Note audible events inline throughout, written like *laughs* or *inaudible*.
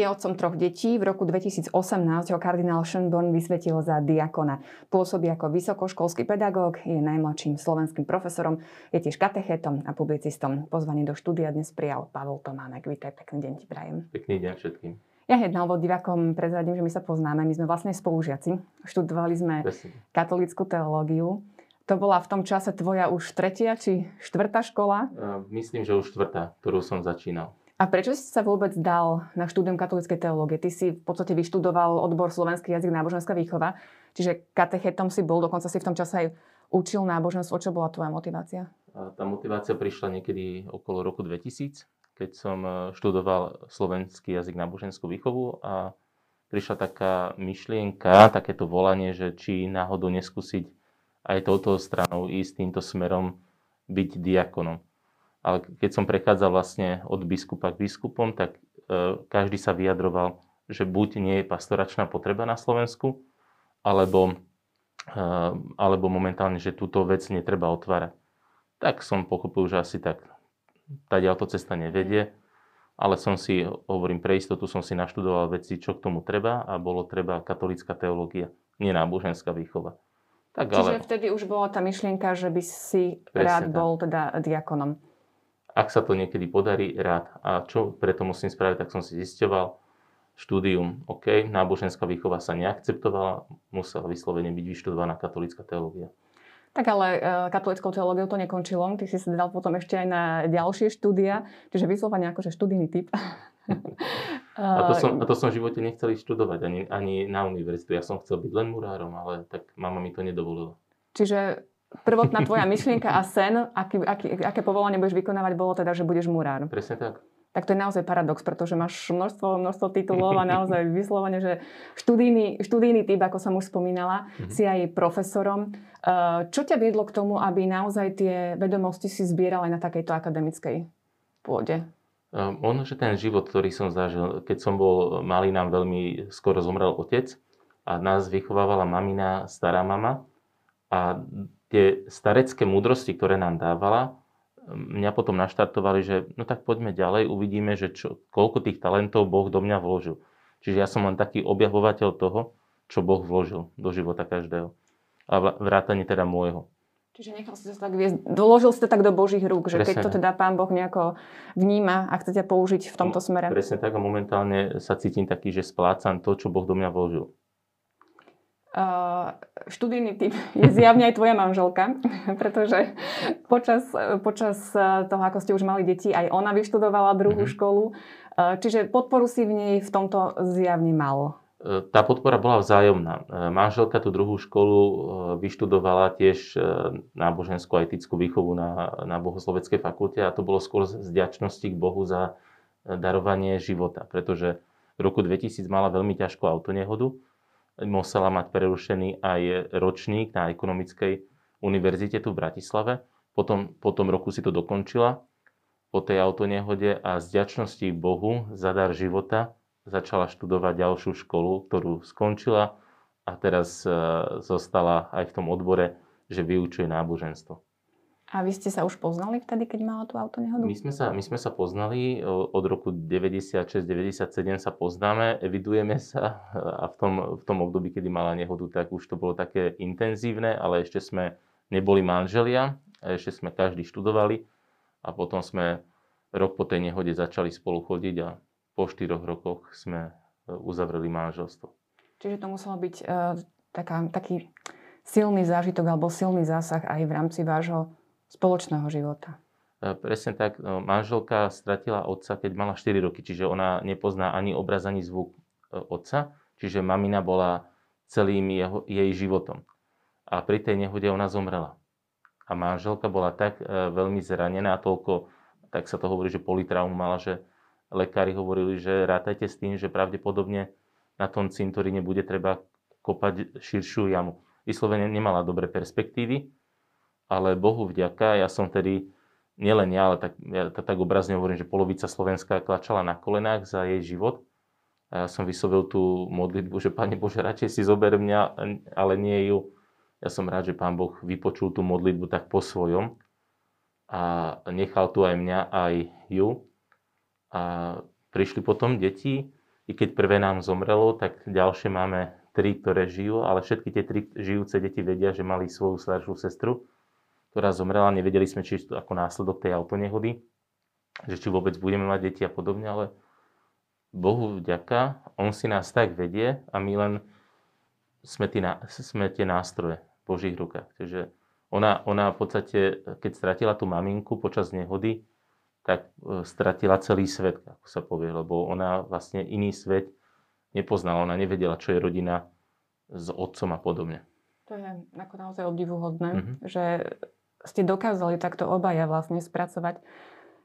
Je otcom troch detí. V roku 2018 ho kardinál Schönborn vysvetil za diakona. Pôsobí ako vysokoškolský pedagóg, je najmladším slovenským profesorom, je tiež katechetom a publicistom. Pozvaný do štúdia dnes prijal Pavol Tománek. Vítaj, pekný deň ti prajem. Pekný deň všetkým. Ja hneď na úvod divákom prezradím, že my sa poznáme. My sme vlastne spolužiaci. Študovali sme Presne. katolickú teológiu. To bola v tom čase tvoja už tretia či štvrtá škola? Myslím, že už štvrtá, ktorú som začínal. A prečo si sa vôbec dal na štúdium katolíckej teológie? Ty si v podstate vyštudoval odbor slovenský jazyk náboženská výchova, čiže katechetom si bol, dokonca si v tom čase aj učil náboženstvo. Čo bola tvoja motivácia? A tá motivácia prišla niekedy okolo roku 2000, keď som e, študoval slovenský jazyk náboženskú výchovu a prišla taká myšlienka, takéto volanie, že či náhodou neskúsiť aj touto stranou ísť týmto smerom byť diakonom ale keď som prechádzal vlastne od biskupa k biskupom, tak e, každý sa vyjadroval, že buď nie je pastoračná potreba na Slovensku, alebo, e, alebo momentálne, že túto vec netreba otvárať. Tak som pochopil, že asi tak tá to cesta nevedie, ale som si, hovorím pre istotu, som si naštudoval veci, čo k tomu treba a bolo treba katolická teológia, nie náboženská výchova. Tak, Čiže ale... vtedy už bola tá myšlienka, že by si Presne rád tak. bol teda diakonom. Ak sa to niekedy podarí, rád. A čo preto musím spraviť, tak som si zisťoval. Štúdium, OK, náboženská výchova sa neakceptovala, musela vyslovene byť vyštudovaná katolická teológia. Tak ale e, katolickou teológiou to nekončilo. Ty si sa dal potom ešte aj na ďalšie štúdia, čiže vyslovene akože študijný typ. *laughs* a, to som, a to som v živote nechcel študovať, ani, ani na univerzitu. Ja som chcel byť len murárom, ale tak mama mi to nedovolila. Čiže prvotná tvoja myšlienka a sen, aký, aký, aké povolanie budeš vykonávať, bolo teda, že budeš murár. Presne tak. Tak to je naozaj paradox, pretože máš množstvo, množstvo titulov a naozaj *laughs* vyslovene, že študijný, študijný typ, ako som už spomínala, mm-hmm. si aj profesorom. Eh, čo ťa viedlo k tomu, aby naozaj tie vedomosti si zbieral aj na takejto akademickej pôde? Um, ono, že ten život, ktorý som zažil, keď som bol malý, nám veľmi skoro zomrel otec a nás vychovávala mamina, stará mama a tie starecké múdrosti, ktoré nám dávala, mňa potom naštartovali, že no tak poďme ďalej, uvidíme, že čo, koľko tých talentov Boh do mňa vložil. Čiže ja som len taký objavovateľ toho, čo Boh vložil do života každého. A vrátanie teda môjho. Čiže nechal si to tak viesť, doložil si to tak do Božích rúk, že presne. keď to teda Pán Boh nejako vníma a chce ťa použiť v tomto smere. Presne tak a momentálne sa cítim taký, že splácam to, čo Boh do mňa vložil. Uh, študijný typ je zjavne aj tvoja manželka, *laughs* pretože počas, počas toho, ako ste už mali deti, aj ona vyštudovala druhú mm-hmm. školu. Uh, čiže podporu si v nej v tomto zjavne mal. Tá podpora bola vzájomná. Manželka tú druhú školu vyštudovala tiež náboženskú a etickú výchovu na, na Bohosloveckej fakulte a to bolo skôr z vďačnosti k Bohu za darovanie života, pretože v roku 2000 mala veľmi ťažkú autonehodu musela mať prerušený aj ročník na ekonomickej univerzite tu v Bratislave. Potom, po tom roku si to dokončila po tej autonehode a z ďačnosti Bohu za dar života začala študovať ďalšiu školu, ktorú skončila a teraz e, zostala aj v tom odbore, že vyučuje náboženstvo. A vy ste sa už poznali vtedy, keď mala tú autonehodu? My sme sa, my sme sa poznali, od roku 96-97 sa poznáme, evidujeme sa a v tom, v tom období, kedy mala nehodu, tak už to bolo také intenzívne, ale ešte sme neboli manželia, ešte sme každý študovali a potom sme rok po tej nehode začali spolu chodiť a po štyroch rokoch sme e, uzavreli manželstvo. Čiže to muselo byť uh, taká, taký silný zážitok alebo silný zásah aj v rámci vášho spoločného života. Presne tak. No, manželka stratila otca, keď mala 4 roky, čiže ona nepozná ani obraz, ani zvuk e, otca. Čiže mamina bola celým jeho, jej životom. A pri tej nehode ona zomrela. A manželka bola tak e, veľmi zranená, toľko, tak sa to hovorí, že politraumu mala, že lekári hovorili, že rátajte s tým, že pravdepodobne na tom cintoríne bude treba kopať širšiu jamu. Vyslovene nemala dobré perspektívy, ale Bohu vďaka, ja som tedy, nielen ja, ale tak, ja tak obrazne hovorím, že polovica Slovenska klačala na kolenách za jej život. A ja som vyslovil tú modlitbu, že Pane Bože, radšej si zober mňa, ale nie ju. Ja som rád, že Pán Boh vypočul tú modlitbu tak po svojom a nechal tu aj mňa, aj ju. A prišli potom deti. I keď prvé nám zomrelo, tak ďalšie máme tri, ktoré žijú, ale všetky tie tri žijúce deti vedia, že mali svoju staršiu sestru, ktorá zomrela. Nevedeli sme, či je to ako následok tej autonehody, že či vôbec budeme mať deti a podobne, ale Bohu vďaka, On si nás tak vedie a my len sme, tí, sme tie nástroje v Božích rukách. Takže ona, ona v podstate, keď stratila tú maminku počas nehody, tak e, stratila celý svet, ako sa povie, lebo ona vlastne iný svet nepoznala, ona nevedela, čo je rodina s otcom a podobne. To je ako naozaj obdivuhodné, mm-hmm. že ste dokázali takto obaja vlastne spracovať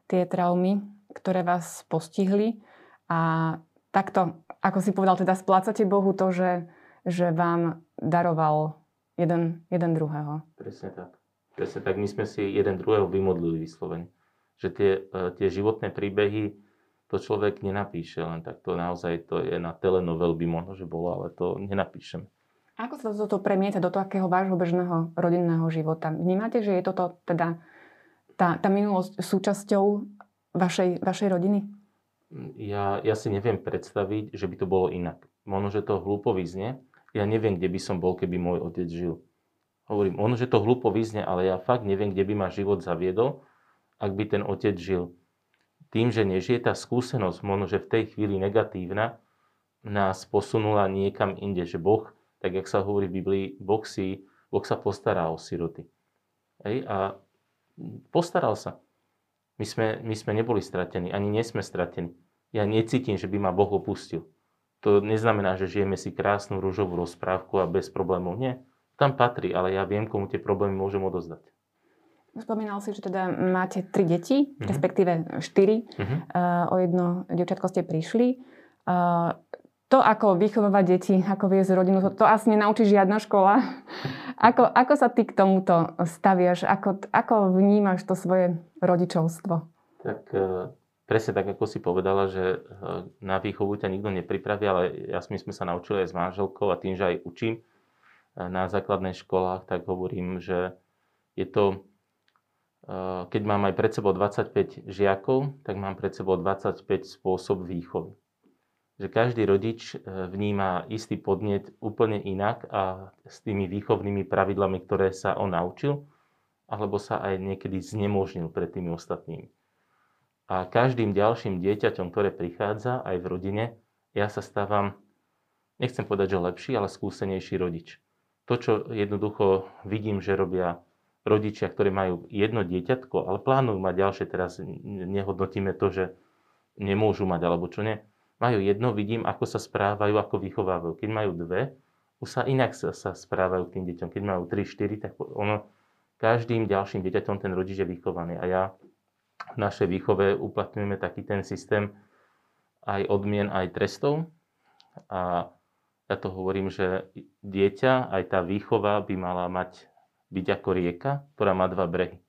tie traumy, ktoré vás postihli a takto, ako si povedal, teda splácate Bohu to, že že vám daroval jeden, jeden druhého. Presne tak. Presne tak. My sme si jeden druhého vymodlili vyslovene. Že tie, e, tie životné príbehy to človek nenapíše, len tak to naozaj to je na telenovel by možno, že bolo, ale to nenapíšem. Ako sa toto premieta do takého vášho bežného rodinného života? Vnímate, že je toto teda tá, tá minulosť súčasťou vašej, vašej rodiny? Ja, ja si neviem predstaviť, že by to bolo inak. Možno, že to hlúpo vyznie, ja neviem, kde by som bol, keby môj otec žil. Hovorím, ono, že to hlúpo vyzne, ale ja fakt neviem, kde by ma život zaviedol, ak by ten otec žil. Tým, že nežije tá skúsenosť, možno, že v tej chvíli negatívna, nás posunula niekam inde, že Boh, tak jak sa hovorí v Biblii, Boh, si, boh sa postará o siroty. Hej? A postaral sa. My sme, my sme neboli stratení, ani nie sme stratení. Ja necítim, že by ma Boh opustil. To neznamená, že žijeme si krásnu rúžovú rozprávku a bez problémov. Nie. Tam patrí, ale ja viem, komu tie problémy môžem odozdať. Spomínal si, že teda máte tri deti, uh-huh. respektíve štyri. Uh-huh. Uh, o jedno dievčatko ste prišli. Uh, to, ako vychovávať deti, ako viesť rodinu, to, to asi nenaučí žiadna škola. ako, ako sa ty k tomuto staviaš? Ako, ako vnímaš to svoje rodičovstvo? Tak uh presne tak, ako si povedala, že eh, na výchovu ťa nikto nepripraví, ale ja my sme sa naučili aj s manželkou a tým, že aj učím eh, na základných školách, tak hovorím, že je to, keď mám aj pred sebou 25 žiakov, tak mám pred sebou 25 spôsob výchovy. Že každý rodič vníma istý podnet úplne inak a s tými výchovnými pravidlami, ktoré sa on naučil, alebo sa aj niekedy znemožnil pred tými ostatnými. A každým ďalším dieťaťom, ktoré prichádza aj v rodine, ja sa stávam, nechcem povedať, že lepší, ale skúsenejší rodič. To, čo jednoducho vidím, že robia rodičia, ktorí majú jedno dieťatko, ale plánujú mať ďalšie, teraz nehodnotíme to, že nemôžu mať alebo čo nie. Majú jedno, vidím, ako sa správajú, ako vychovávajú. Keď majú dve, už sa inak sa, sa správajú k tým deťom. Keď majú 3, 4, tak ono, každým ďalším dieťaťom ten rodič je vychovaný. A ja v našej výchove uplatňujeme taký ten systém aj odmien, aj trestov. A ja to hovorím, že dieťa, aj tá výchova by mala mať, byť ako rieka, ktorá má dva brehy.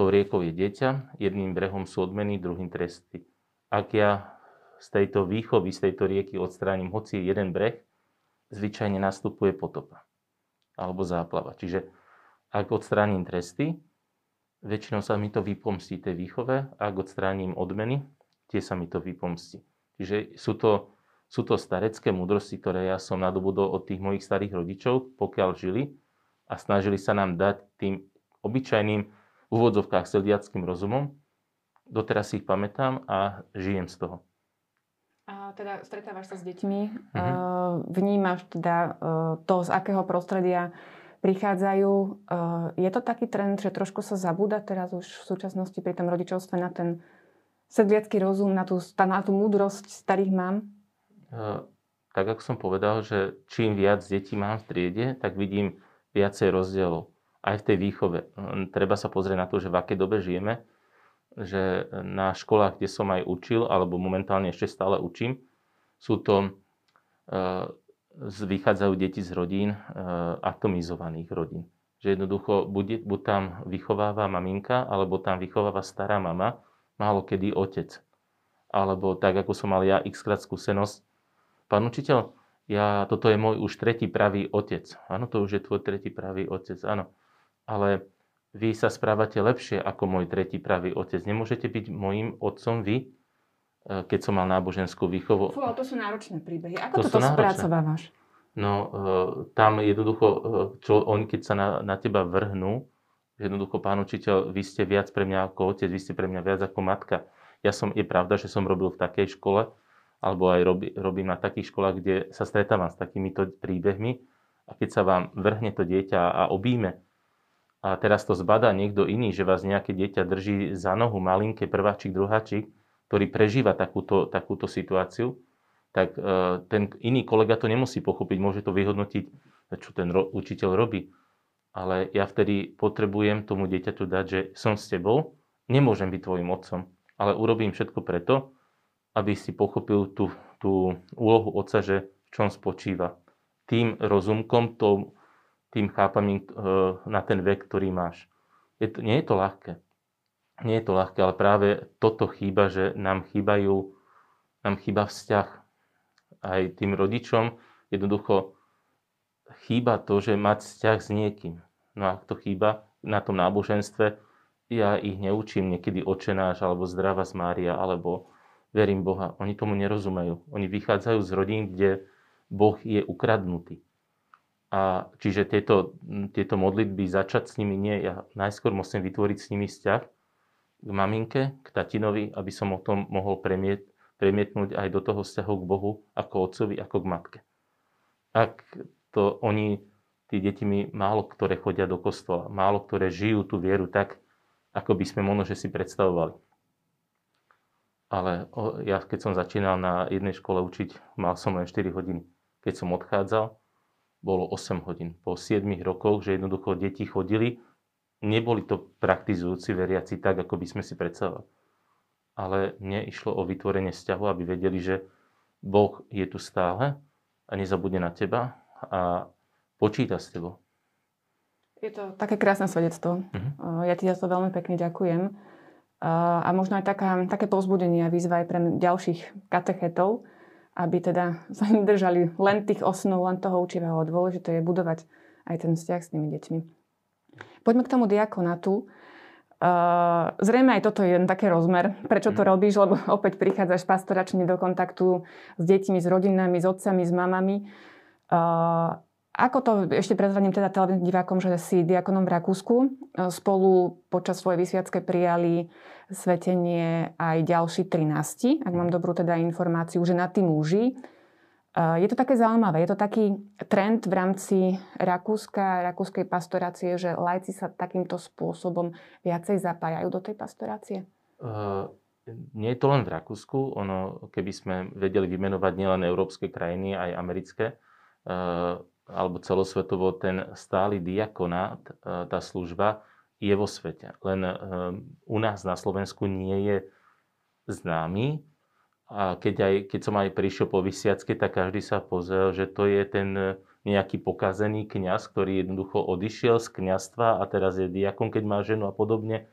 To riekou je dieťa, jedným brehom sú odmeny, druhým tresty. Ak ja z tejto výchovy, z tejto rieky odstránim hoci jeden breh, zvyčajne nastupuje potopa alebo záplava. Čiže ak odstránim tresty, väčšinou sa mi to vypomstí tej výchove ak odstránim odmeny, tie sa mi to vypomstí. Čiže sú to, sú to starecké múdrosti, ktoré ja som nadobudol od tých mojich starých rodičov, pokiaľ žili a snažili sa nám dať tým obyčajným úvodzovkách sediackým rozumom. Doteraz si ich pamätám a žijem z toho. A teda stretávaš sa s deťmi, uh-huh. vnímaš teda e, to, z akého prostredia prichádzajú. Eh, je to taký trend, že trošku sa zabúda teraz už v súčasnosti pri tom rodičovstve na ten sedliacký rozum, na tú, na tú múdrosť starých mám? Eh, tak ako som povedal, že čím viac detí mám v triede, tak vidím viacej rozdielov. Aj v tej výchove. Treba sa pozrieť na to, že v akej dobe žijeme, že na školách, kde som aj učil, alebo momentálne ešte stále učím, sú to eh, vychádzajú deti z rodín, e, atomizovaných rodín. Že jednoducho buď, buď tam vychováva maminka, alebo tam vychováva stará mama, málo kedy otec. Alebo tak, ako som mal ja x krát skúsenosť. Pán učiteľ, ja, toto je môj už tretí pravý otec. Áno, to už je tvoj tretí pravý otec, áno. Ale vy sa správate lepšie ako môj tretí pravý otec. Nemôžete byť môjim otcom vy? keď som mal náboženskú výchovu. Fú, to sú náročné príbehy. Ako to toto spracovávaš? No, tam jednoducho, čo oni keď sa na, na teba vrhnú, jednoducho, pán učiteľ, vy ste viac pre mňa ako otec, vy ste pre mňa viac ako matka. Ja som, je pravda, že som robil v takej škole, alebo aj robí, robím na takých školách, kde sa stretávam s takýmito príbehmi a keď sa vám vrhne to dieťa a obíme a teraz to zbadá niekto iný, že vás nejaké dieťa drží za nohu, malinké, prváčik, druháčik, ktorý prežíva takúto, takúto situáciu, tak e, ten iný kolega to nemusí pochopiť, môže to vyhodnotiť, čo ten ro- učiteľ robí. Ale ja vtedy potrebujem tomu dieťaťu dať, že som s tebou, nemôžem byť tvojim otcom, ale urobím všetko preto, aby si pochopil tú, tú úlohu otca, že v čom spočíva. Tým rozumkom, to, tým chápaním e, na ten vek, ktorý máš. Je to, nie je to ľahké. Nie je to ľahké, ale práve toto chýba, že nám chýbajú, nám chýba vzťah aj tým rodičom. Jednoducho chýba to, že mať vzťah s niekým. No a to chýba na tom náboženstve, ja ich neučím niekedy očenáš, alebo zdravá z Mária, alebo verím Boha. Oni tomu nerozumejú. Oni vychádzajú z rodín, kde Boh je ukradnutý. A čiže tieto, tieto modlitby, začať s nimi nie. Ja najskôr musím vytvoriť s nimi vzťah k maminke, k tatinovi, aby som o tom mohol premiet, premietnúť aj do toho vzťahu k Bohu, ako otcovi, ako k matke. Ak to oni, tí deti mi málo ktoré chodia do kostola, málo ktoré žijú tú vieru tak, ako by sme možno, si predstavovali ale ja keď som začínal na jednej škole učiť, mal som len 4 hodiny. Keď som odchádzal, bolo 8 hodín. Po 7 rokoch, že jednoducho deti chodili, neboli to praktizujúci veriaci tak, ako by sme si predstavovali. Ale mne išlo o vytvorenie vzťahu, aby vedeli, že Boh je tu stále a nezabudne na teba a počíta s tebou. Je to také krásne svedectvo. Uh-huh. Ja ti za to veľmi pekne ďakujem a možno aj taká, také povzbudenie a výzva aj pre ďalších katechetov, aby teda *laughs* sa držali len tých osnov, len toho učivého. Dôležité je budovať aj ten vzťah s tými deťmi. Poďme k tomu diakonatu. Uh, zrejme aj toto je jeden taký rozmer, prečo to mhm. robíš, lebo *laughs* opäť prichádzaš pastoračne do kontaktu s deťmi, s rodinami, s otcami, s mamami. Uh, ako to ešte prezradím teda televíznym divákom, že si diakonom v Rakúsku. E, spolu počas svojej vysviacké prijali svetenie aj ďalší 13, ak mám dobrú teda informáciu, že na tým muži. E, je to také zaujímavé, je to taký trend v rámci Rakúska, rakúskej pastorácie, že lajci sa takýmto spôsobom viacej zapájajú do tej pastorácie? Uh, nie je to len v Rakúsku. Ono, keby sme vedeli vymenovať nielen európske krajiny, aj americké, uh, alebo celosvetovo ten stály diakonát, e, tá služba je vo svete. Len e, u nás na Slovensku nie je známy. A keď, aj, keď som aj prišiel po vysiacky, tak každý sa pozrel, že to je ten nejaký pokazený kňaz, ktorý jednoducho odišiel z kňastva a teraz je diakon, keď má ženu a podobne.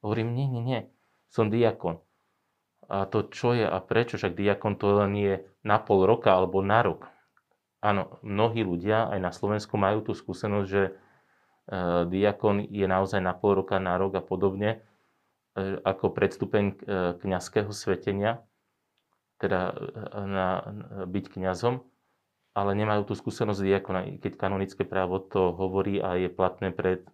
Hovorím, nie, nie, nie, som diakon. A to čo je a prečo? Však diakon to len je na pol roka alebo na rok. Áno, mnohí ľudia aj na Slovensku majú tú skúsenosť, že e, diakon je naozaj na pol roka, na rok a podobne, e, ako predstupeň e, kňazského svetenia, teda na, byť kňazom, ale nemajú tú skúsenosť diakona, keď kanonické právo to hovorí a je platné pre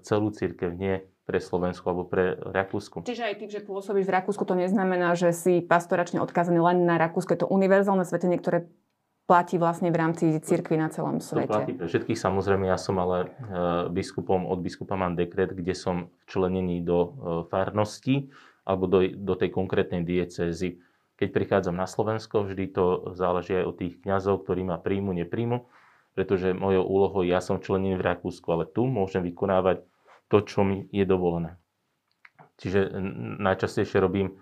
celú církev, nie pre Slovensku alebo pre Rakúsku. Čiže aj tým, že pôsobíš v Rakúsku, to neznamená, že si pastoračne odkázaný len na Rakúsko. Je to univerzálne svetenie, ktoré platí vlastne v rámci cirkvi na celom svete. To platí pre všetkých, samozrejme, ja som ale e, biskupom, od biskupa mám dekret, kde som včlenený do e, farnosti alebo do, do tej konkrétnej diecézy. Keď prichádzam na Slovensko, vždy to záleží aj od tých kňazov, ktorí ma príjmu, nepríjmu, pretože mojou úlohou ja som členený v Rakúsku, ale tu môžem vykonávať to, čo mi je dovolené. Čiže najčastejšie robím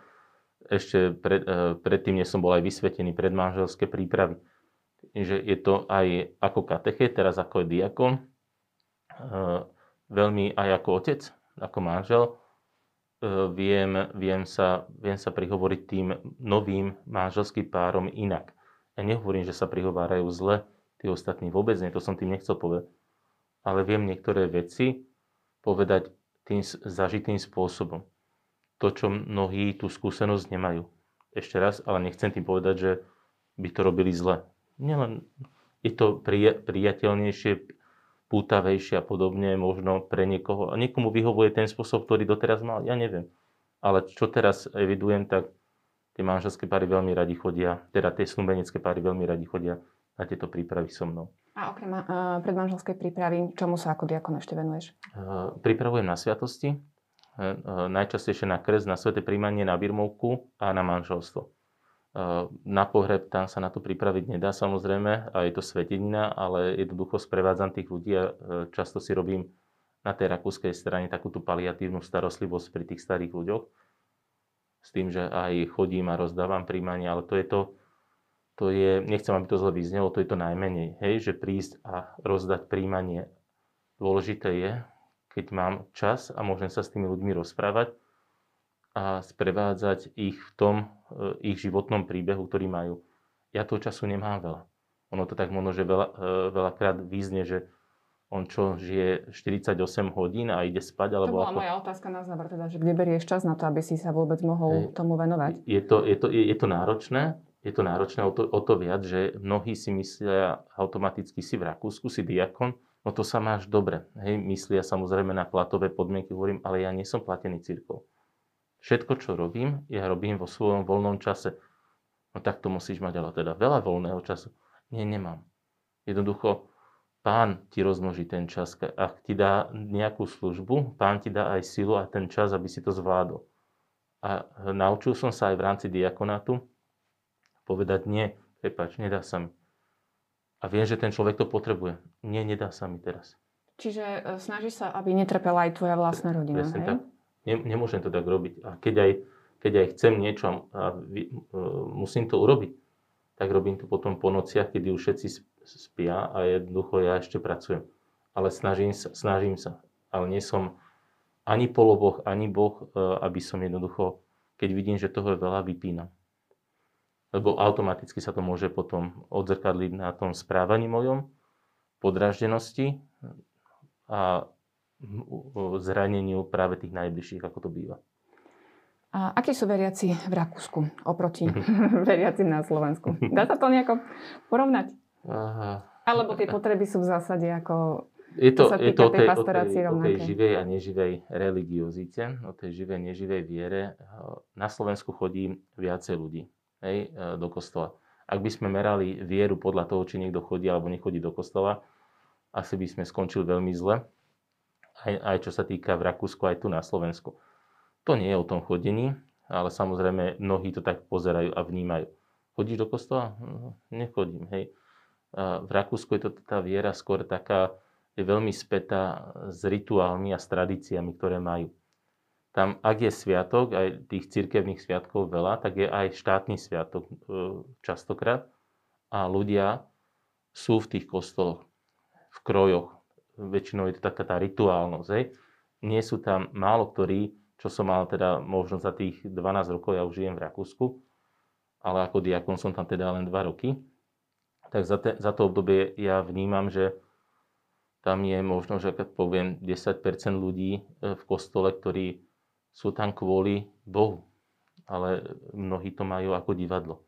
ešte pred, e, predtým, než som bol aj vysvetený predmanželské prípravy že je to aj ako katechet, teraz ako je diakon, eh, veľmi aj ako otec, ako manžel, eh, viem, viem, sa, viem sa prihovoriť tým novým manželským párom inak. Ja nehovorím, že sa prihovárajú zle, tí ostatní vôbec nie, to som tým nechcel povedať. Ale viem niektoré veci povedať tým zažitým spôsobom. To, čo mnohí tú skúsenosť nemajú. ešte raz, ale nechcem tým povedať, že by to robili zle. Nielen je to prija- priateľnejšie, pútavejšie a podobne, možno pre niekoho. A niekomu vyhovuje ten spôsob, ktorý doteraz mal, ja neviem. Ale čo teraz evidujem, tak tie manželské páry veľmi radi chodia, teda tie snúbenecké páry veľmi radi chodia na tieto prípravy so mnou. A okrem uh, predmanželskej prípravy, čomu sa ako diakon ešte venuješ? Uh, pripravujem na sviatosti, uh, najčastejšie na krst, na sveté príjmanie, na birmovku a na manželstvo. Na pohreb tam sa na to pripraviť nedá samozrejme, a je to svetenina, ale jednoducho sprevádzam tých ľudí a uh, často si robím na tej rakúskej strane takú tú paliatívnu starostlivosť pri tých starých ľuďoch. S tým, že aj chodím a rozdávam príjmanie, ale to je to, to je, nechcem, aby to zle vyznelo, to je to najmenej, hej, že prísť a rozdať príjmanie. Dôležité je, keď mám čas a môžem sa s tými ľuďmi rozprávať a sprevádzať ich v tom, e, ich životnom príbehu, ktorý majú. Ja toho času nemám veľa. Ono to tak možno, že veľa, e, veľakrát význe, že on čo, žije 48 hodín a ide spať? Alebo to bola ako... moja otázka na záver, teda, že kde berieš čas na to, aby si sa vôbec mohol Hej. tomu venovať? Je to, je, to, je, je to náročné, je to náročné o to, o to viac, že mnohí si myslia automaticky si v Rakúsku, si diakon, no to sa máš dobre. Hej, myslia samozrejme na platové podmienky, hovorím, ale ja nie som platený církov. Všetko, čo robím, ja robím vo svojom voľnom čase. No tak to musíš mať ale teda veľa voľného času. Nie, nemám. Jednoducho, Pán ti rozmnoží ten čas. Ak ti dá nejakú službu, pán ti dá aj silu a ten čas, aby si to zvládol. A naučil som sa aj v rámci diakonátu povedať nie, prepač, nedá sa mi. A viem, že ten človek to potrebuje. Nie, nedá sa mi teraz. Čiže e, snažíš sa, aby netrpela aj tvoja vlastná rodina, Presne hej? tak. Nemôžem to tak robiť. A keď aj, keď aj chcem niečo a uh, musím to urobiť, tak robím to potom po nociach, kedy už všetci spia a jednoducho ja ešte pracujem. Ale snažím sa, snažím sa. Ale nie som ani poloboh, ani boh, e, aby som jednoducho, keď vidím, že toho je veľa, vypínam. Lebo automaticky sa to môže potom odzrkadliť na tom správaní mojom, podraždenosti a zraneniu práve tých najbližších, ako to býva. A akí sú veriaci v Rakúsku oproti *laughs* veriacim na Slovensku? Dá sa to nejako porovnať? Aha. Alebo tie potreby sú v zásade ako je to, sa je to o tej, o, tej, o tej živej a neživej religiozite, o tej živej neživej viere. Na Slovensku chodí viacej ľudí hej, e, do kostola. Ak by sme merali vieru podľa toho, či niekto chodí alebo nechodí do kostola, asi by sme skončili veľmi zle. Aj, aj čo sa týka v Rakúsku, aj tu na Slovensku. To nie je o tom chodení, ale samozrejme mnohí to tak pozerajú a vnímajú. Chodíš do kostola? Hm, nechodím, hej. A v Rakúsku je to tá viera skôr taká, je veľmi spätá s rituálmi a s tradíciami, ktoré majú. Tam, ak je sviatok, aj tých cirkevných sviatkov veľa, tak je aj štátny sviatok e, častokrát. A ľudia sú v tých kostoloch, v krojoch. Väčšinou je to taká tá rituálnosť. Hej. Nie sú tam málo ktorí čo som mal teda možno za tých 12 rokov, ja už žijem v Rakúsku, ale ako diakon som tam teda len 2 roky, tak za, te, za to obdobie ja vnímam, že tam je možno, že keď poviem 10% ľudí e, v kostole, ktorí sú tam kvôli Bohu, ale mnohí to majú ako divadlo.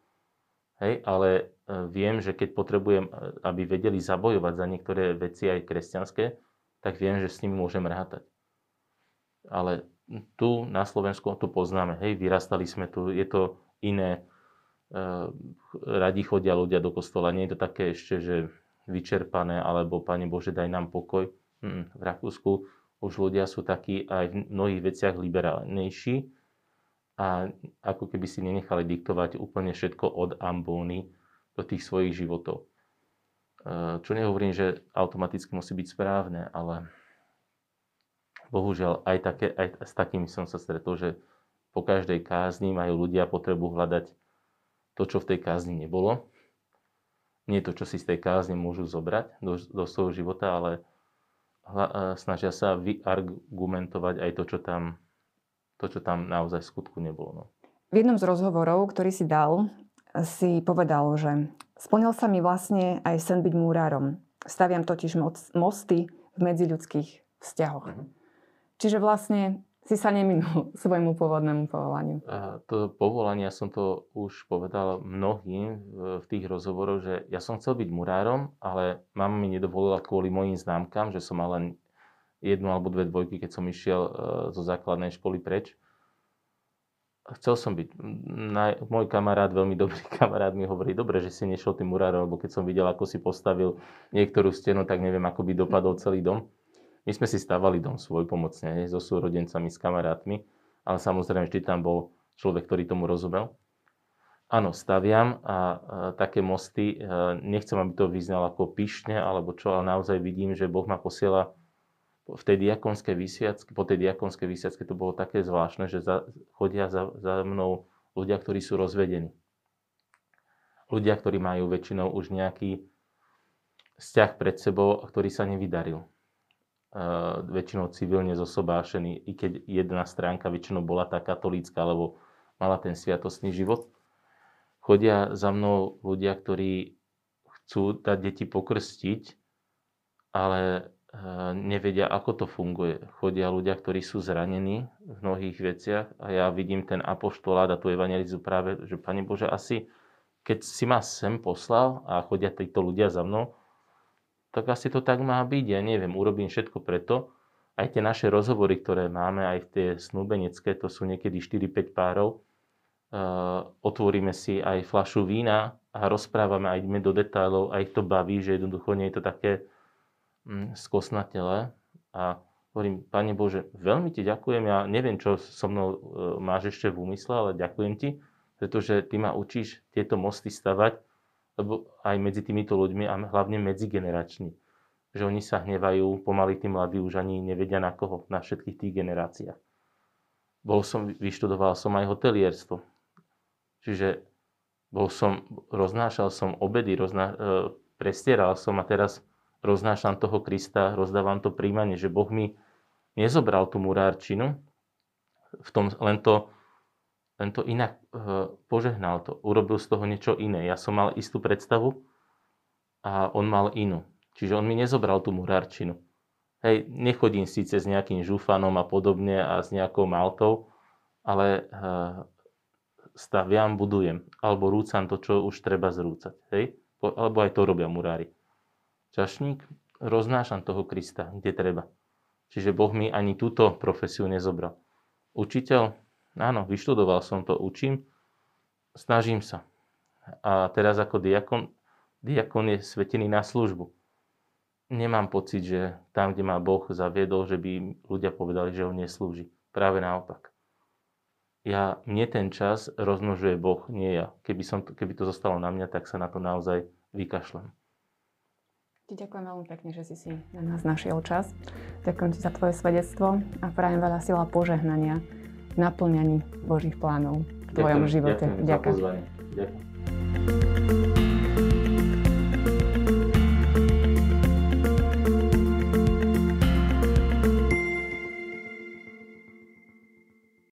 Hej, ale e, viem, že keď potrebujem, e, aby vedeli zabojovať za niektoré veci aj kresťanské, tak viem, že s nimi môžem rátať. Ale tu na Slovensku to poznáme, hej, vyrastali sme tu, je to iné, e, radi chodia ľudia do kostola, nie je to také ešte, že vyčerpané, alebo Pane Bože, daj nám pokoj. Hm, v Rakúsku už ľudia sú takí aj v mnohých veciach liberálnejší a ako keby si nenechali diktovať úplne všetko od ambóny do tých svojich životov. E, čo nehovorím, že automaticky musí byť správne, ale bohužiaľ aj, také, aj s takými som sa stretol, že po každej kázni majú ľudia potrebu hľadať to, čo v tej kázni nebolo. Nie to, čo si z tej kázni môžu zobrať do, do svojho života, ale hla, snažia sa vyargumentovať aj to, čo tam, to, čo tam naozaj v skutku nebolo. No. V jednom z rozhovorov, ktorý si dal, si povedal, že splnil sa mi vlastne aj sen byť múrárom. Staviam totiž mosty v medziľudských vzťahoch. Mm-hmm. Čiže vlastne si sa neminul *laughs* svojmu pôvodnému povolaniu? A to povolanie, ja som to už povedal mnohým v, tých rozhovoroch, že ja som chcel byť murárom, ale mama mi nedovolila kvôli mojim známkam, že som mal len jednu alebo dve dvojky, keď som išiel uh, zo základnej školy preč. Chcel som byť. Môj kamarát, veľmi dobrý *laughs* kamarát mi hovorí, dobre, že si nešiel tým murárom, lebo keď som videl, ako si postavil niektorú stenu, tak neviem, ako by dopadol celý dom. My sme si stavali dom svoj pomocne, so súrodencami, s kamarátmi, ale samozrejme vždy tam bol človek, ktorý tomu rozumel. Áno, staviam a, a také mosty, e, nechcem, aby to vyznalo ako pyšne alebo čo, ale naozaj vidím, že Boh ma posiela v tej diakonskej vysiacke, po tej diakonskej vysiacke to bolo také zvláštne, že za, chodia za, za mnou ľudia, ktorí sú rozvedení. Ľudia, ktorí majú väčšinou už nejaký vzťah pred sebou, ktorý sa nevydaril. Uh, väčšinou civilne zosobášený, i keď jedna stránka väčšinou bola tá katolícka, alebo mala ten sviatostný život. Chodia za mnou ľudia, ktorí chcú dať deti pokrstiť, ale nevedia, ako to funguje. Chodia ľudia, ktorí sú zranení v mnohých veciach a ja vidím ten apoštolát a tú evangelizu práve, že Pane Bože, asi keď si ma sem poslal a chodia títo ľudia za mnou, tak asi to tak má byť. Ja neviem, urobím všetko preto. Aj tie naše rozhovory, ktoré máme, aj tie snúbenecké, to sú niekedy 4-5 párov, uh, otvoríme si aj flašu vína a rozprávame, aj ideme do detailov, aj to baví, že jednoducho nie je to také skosnatele a hovorím, Pane Bože, veľmi ti ďakujem, ja neviem, čo so mnou e, máš ešte v úmysle, ale ďakujem ti, pretože ty ma učíš tieto mosty stavať, lebo aj medzi týmito ľuďmi a hlavne medzigenerační. Že oni sa hnevajú, pomaly tí mladí už ani nevedia na koho, na všetkých tých generáciách. Bol som, vyštudoval som aj hotelierstvo. Čiže bol som, roznášal som obedy, rozná, e, prestieral som a teraz roznášam toho Krista, rozdávam to príjmanie, že Boh mi nezobral tú murárčinu, v tom len to, len to inak e, požehnal to. Urobil z toho niečo iné. Ja som mal istú predstavu a on mal inú. Čiže on mi nezobral tú murárčinu. Hej, nechodím síce s nejakým žufanom a podobne a s nejakou maltou, ale e, staviam, budujem. Alebo rúcam to, čo už treba zrúcať. Hej? Alebo aj to robia murári čašník, roznášam toho Krista, kde treba. Čiže Boh mi ani túto profesiu nezobral. Učiteľ, áno, vyštudoval som to, učím, snažím sa. A teraz ako diakon, diakon je svetený na službu. Nemám pocit, že tam, kde ma Boh zaviedol, že by ľudia povedali, že ho neslúži. Práve naopak. Ja, mne ten čas rozmnožuje Boh, nie ja. Keby, som, keby to zostalo na mňa, tak sa na to naozaj vykašlem. Ti ďakujem veľmi pekne, že si si na nás našiel čas. Ďakujem ti za tvoje svedectvo a prajem veľa sila požehnania v naplňaní Božích plánov v tvojom ďakujem, živote. Ďakujem. Ďakujem.